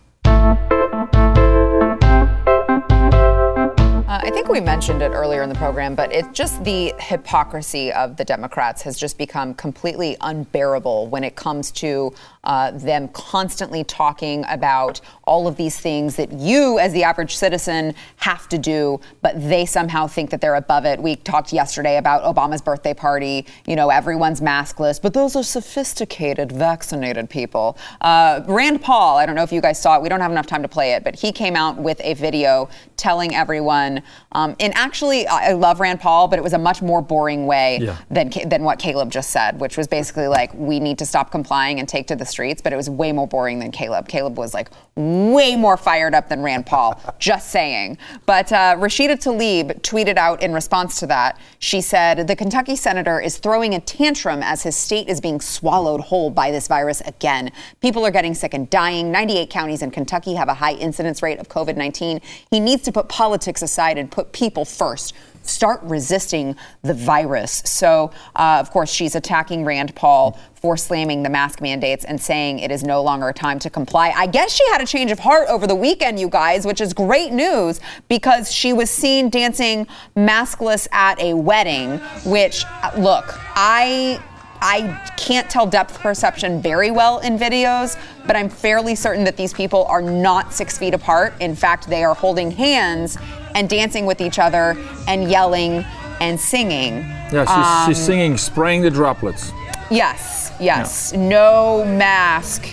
Speaker 1: Uh, I think we mentioned it earlier in the program, but it's just the hypocrisy of the Democrats has just become completely unbearable when it comes to uh, them constantly talking about all of these things that you, as the average citizen, have to do, but they somehow think that they're above it. We talked yesterday about Obama's birthday party. You know, everyone's maskless, but those are sophisticated, vaccinated people. Uh, Rand Paul, I don't know if you guys saw it. We don't have enough time to play it, but he came out with a video telling everyone. Um, and actually, I I love Rand Paul, but it was a much more boring way
Speaker 4: Yeah.
Speaker 1: than than what Caleb just said, which was basically like we need to stop complying and take to the streets. But it was way more boring than Caleb. Caleb was like way more fired up than Rand Paul. just saying. But uh, Rashida Tlaib tweeted out in response to that. She said the Kentucky senator is throwing a tantrum as his state is being swallowed whole by this virus again. People are getting sick and dying. 98 counties in Kentucky have a high incidence rate of COVID 19. He needs to put politics aside and put people first. Start resisting the virus. So, uh, of course, she's attacking Rand Paul for slamming the mask mandates and saying it is no longer a time to comply. I guess she had a change of heart over the weekend, you guys, which is great news because she was seen dancing maskless at a wedding, which, uh, look, I I can't tell depth perception very well in videos, but I'm fairly certain that these people are not six feet apart. In fact, they are holding hands and dancing with each other and yelling and singing.
Speaker 4: Yeah, she's, she's singing Spraying the Droplets.
Speaker 1: Yes, yes. No mask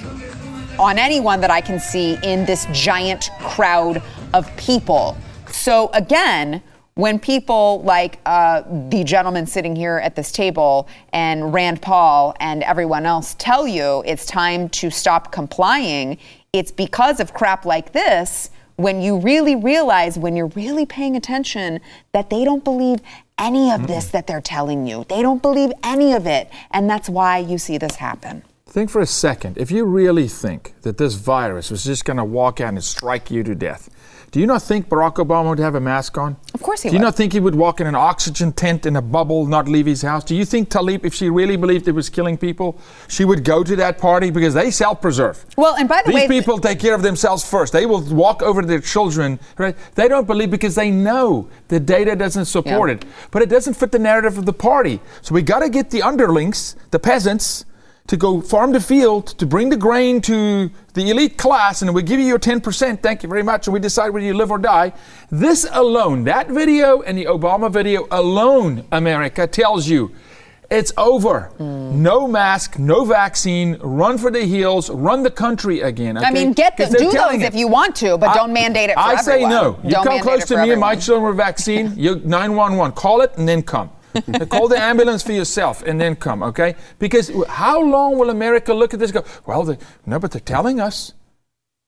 Speaker 1: on anyone that I can see in this giant crowd of people. So, again, when people like uh, the gentleman sitting here at this table and Rand Paul and everyone else tell you it's time to stop complying, it's because of crap like this when you really realize, when you're really paying attention, that they don't believe any of this that they're telling you. They don't believe any of it. And that's why you see this happen.
Speaker 4: Think for a second. If you really think that this virus was just going to walk out and strike you to death, do you not think Barack Obama would have a mask on?
Speaker 1: Of course he would.
Speaker 4: Do you not think he would walk in an oxygen tent in a bubble, not leave his house? Do you think Tlaib, if she really believed it was killing people, she would go to that party because they self-preserve?
Speaker 1: Well, and by the way
Speaker 4: These
Speaker 1: way,
Speaker 4: people take care of themselves first. They will walk over to their children. Right? They don't believe because they know the data doesn't support
Speaker 1: Yeah.
Speaker 4: it. But it doesn't fit the narrative of the party. So we got to get the underlings, the peasants, to go farm the field, to bring the grain to the elite class, and we give you your 10%. Thank you very much. And we decide whether you live or die. This alone, that video and the Obama video alone, America, tells you it's over. Hmm. No mask, no vaccine, run for the hills, run the country again.
Speaker 1: I mean, get the, do those
Speaker 4: telling
Speaker 1: if you want to, but
Speaker 4: I-
Speaker 1: don't mandate it for
Speaker 4: I
Speaker 1: everyone.
Speaker 4: say no. You
Speaker 1: Don't
Speaker 4: come close to me and my children with vaccine, you 911, call it and then come. Call the ambulance for yourself and then come, okay? Because how long will America look at this and go, well, they, no, but they're telling us.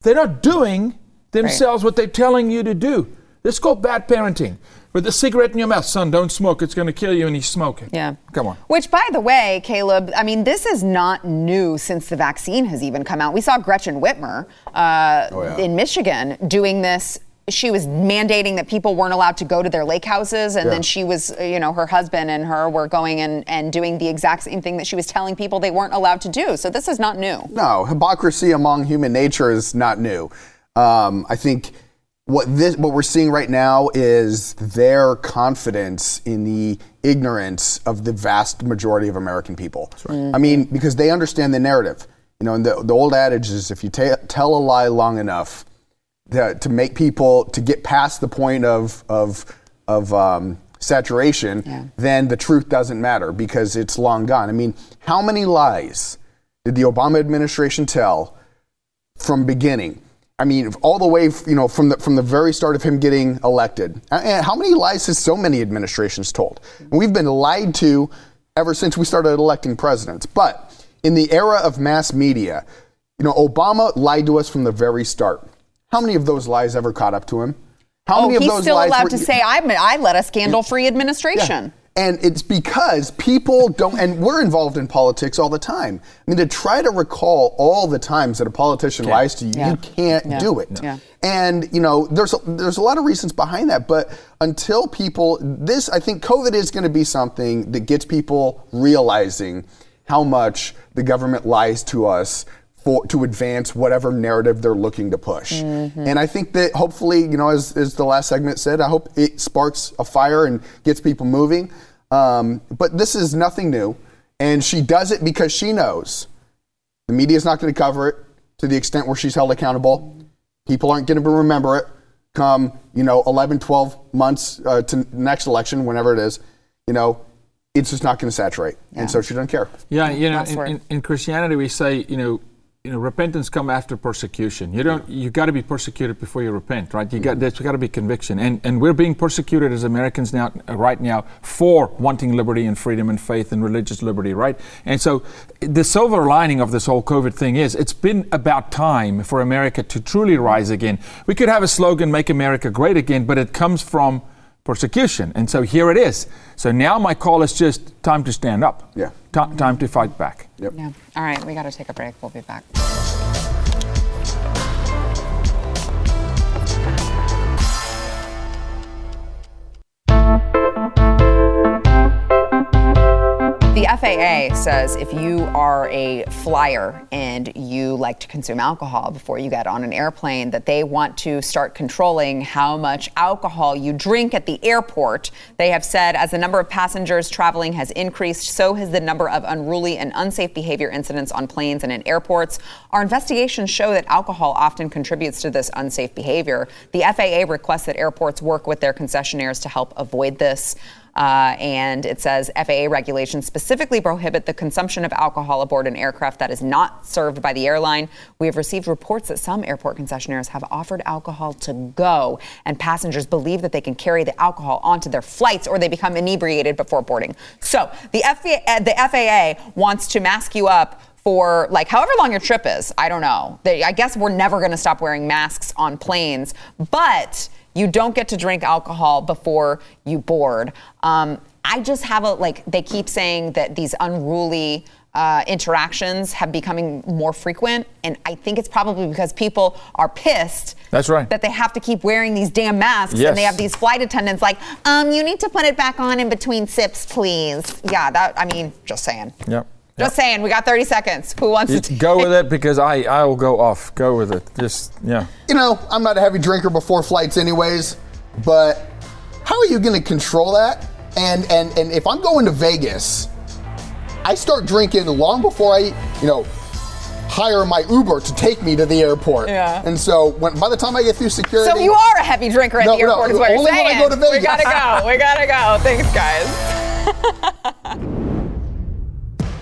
Speaker 4: They're not doing themselves what they're telling you to do. This is called bad parenting. With a cigarette in your mouth, son, don't smoke. It's going to kill you, and he's smoking.
Speaker 1: Yeah.
Speaker 4: Come on.
Speaker 1: Which, by the way, Caleb, I mean, this is not new since the vaccine has even come out. We saw Gretchen Whitmer uh,
Speaker 2: Oh, yeah.
Speaker 1: in Michigan doing this. She was mandating that people weren't allowed to go to their lake houses, and
Speaker 2: Yeah.
Speaker 1: then she was, uh, you know, her husband and her were going and, and doing the exact same thing that she was telling people they weren't allowed to do. So this is not new.
Speaker 2: No, hypocrisy among human nature is not new. Um, I think what this what we're seeing right now is their confidence in the ignorance of the vast majority of American people. I mean, because they understand the narrative. You know, and the, the old adage is if you ta- tell a lie long enough, that, to make people to get past the point of of of um, saturation, then the truth doesn't matter because it's long gone. I mean, how many lies did the Obama administration tell from beginning? I mean, all the way, you know, from the from the very start of him getting elected. And how many lies has so many administrations told? We've been lied to ever since we started electing presidents. But in the era of mass media, you know, Obama lied to us from the very start. How many of those lies ever caught up to him? How
Speaker 1: Oh,
Speaker 2: many of those lies?
Speaker 1: he's
Speaker 2: those
Speaker 1: still
Speaker 2: lies
Speaker 1: allowed
Speaker 2: were-
Speaker 1: to say, I, I led a scandal free administration.
Speaker 2: and it's because people don't, and we're involved in politics all the time. I mean, to try to recall all the times that a politician lies to you,
Speaker 1: Yeah.
Speaker 2: you can't
Speaker 1: Yeah.
Speaker 2: do it.
Speaker 1: Yeah.
Speaker 2: And you know, there's a, there's a lot of reasons behind that, but until people, this I think COVID is going to be something that gets people realizing how much the government lies to us. For, to advance whatever narrative they're looking to push.
Speaker 1: Mm-hmm.
Speaker 2: And I think that hopefully, you know, as, as the last segment said, I hope it sparks a fire and gets people moving. Um, but this is nothing new. And she does it because she knows the media is not going to cover it to the extent where she's held accountable. People aren't going to remember it come, you know, 11, 12 months uh, to next election, whenever it is. You know, it's just not going to saturate. And so she doesn't care.
Speaker 4: Yeah, you know, in, in, in Christianity we say, you know, you know, repentance come after persecution. You don't, you got to be persecuted before you repent, right? You got, there's got to be conviction, and and we're being persecuted as Americans now, right now, for wanting liberty and freedom and faith and religious liberty, right? And so, the silver lining of this whole COVID thing is, it's been about time for America to truly rise again. We could have a slogan, "Make America Great Again," but it comes from persecution, and so here it is. So now my call is just time to stand up.
Speaker 2: Yeah.
Speaker 4: Ti- time to fight back.
Speaker 2: Yep.
Speaker 1: Yeah. All right, we got to take a break. We'll be back. The FAA says if you are a flyer and you like to consume alcohol before you get on an airplane, that they want to start controlling how much alcohol you drink at the airport. They have said as the number of passengers traveling has increased, so has the number of unruly and unsafe behavior incidents on planes and in airports. Our investigations show that alcohol often contributes to this unsafe behavior. The FAA requests that airports work with their concessionaires to help avoid this. Uh, and it says FAA regulations specifically prohibit the consumption of alcohol aboard an aircraft that is not served by the airline. We have received reports that some airport concessionaires have offered alcohol to go, and passengers believe that they can carry the alcohol onto their flights or they become inebriated before boarding. So the FAA, the FAA wants to mask you up for like however long your trip is. I don't know. They, I guess we're never going to stop wearing masks on planes, but you don't get to drink alcohol before you board. Um, I just have a like. They keep saying that these unruly uh, interactions have becoming more frequent, and I think it's probably because people are pissed.
Speaker 4: That's right.
Speaker 1: That they have to keep wearing these damn masks,
Speaker 4: Yes.
Speaker 1: and they have these flight attendants like, um, you need to put it back on in between sips, please. Yeah, that. I mean, just saying.
Speaker 4: Yep.
Speaker 1: Just saying, we got 30 seconds. Who wants
Speaker 4: You
Speaker 1: to take
Speaker 4: go with it because I I will go off. Go with it. Just yeah.
Speaker 2: You know, I'm not a heavy drinker before flights, anyways. But how are you going to control that? And and and if I'm going to Vegas, I start drinking long before I, you know, hire my Uber to take me to the airport.
Speaker 1: Yeah.
Speaker 2: And so when by the time I get through security,
Speaker 1: So you are a heavy drinker at
Speaker 2: No,
Speaker 1: the airport,
Speaker 2: no,
Speaker 1: is what you're
Speaker 2: only when I
Speaker 1: saying.
Speaker 2: go to
Speaker 1: We
Speaker 2: Vegas.
Speaker 1: gotta go. We gotta go. Thanks, guys.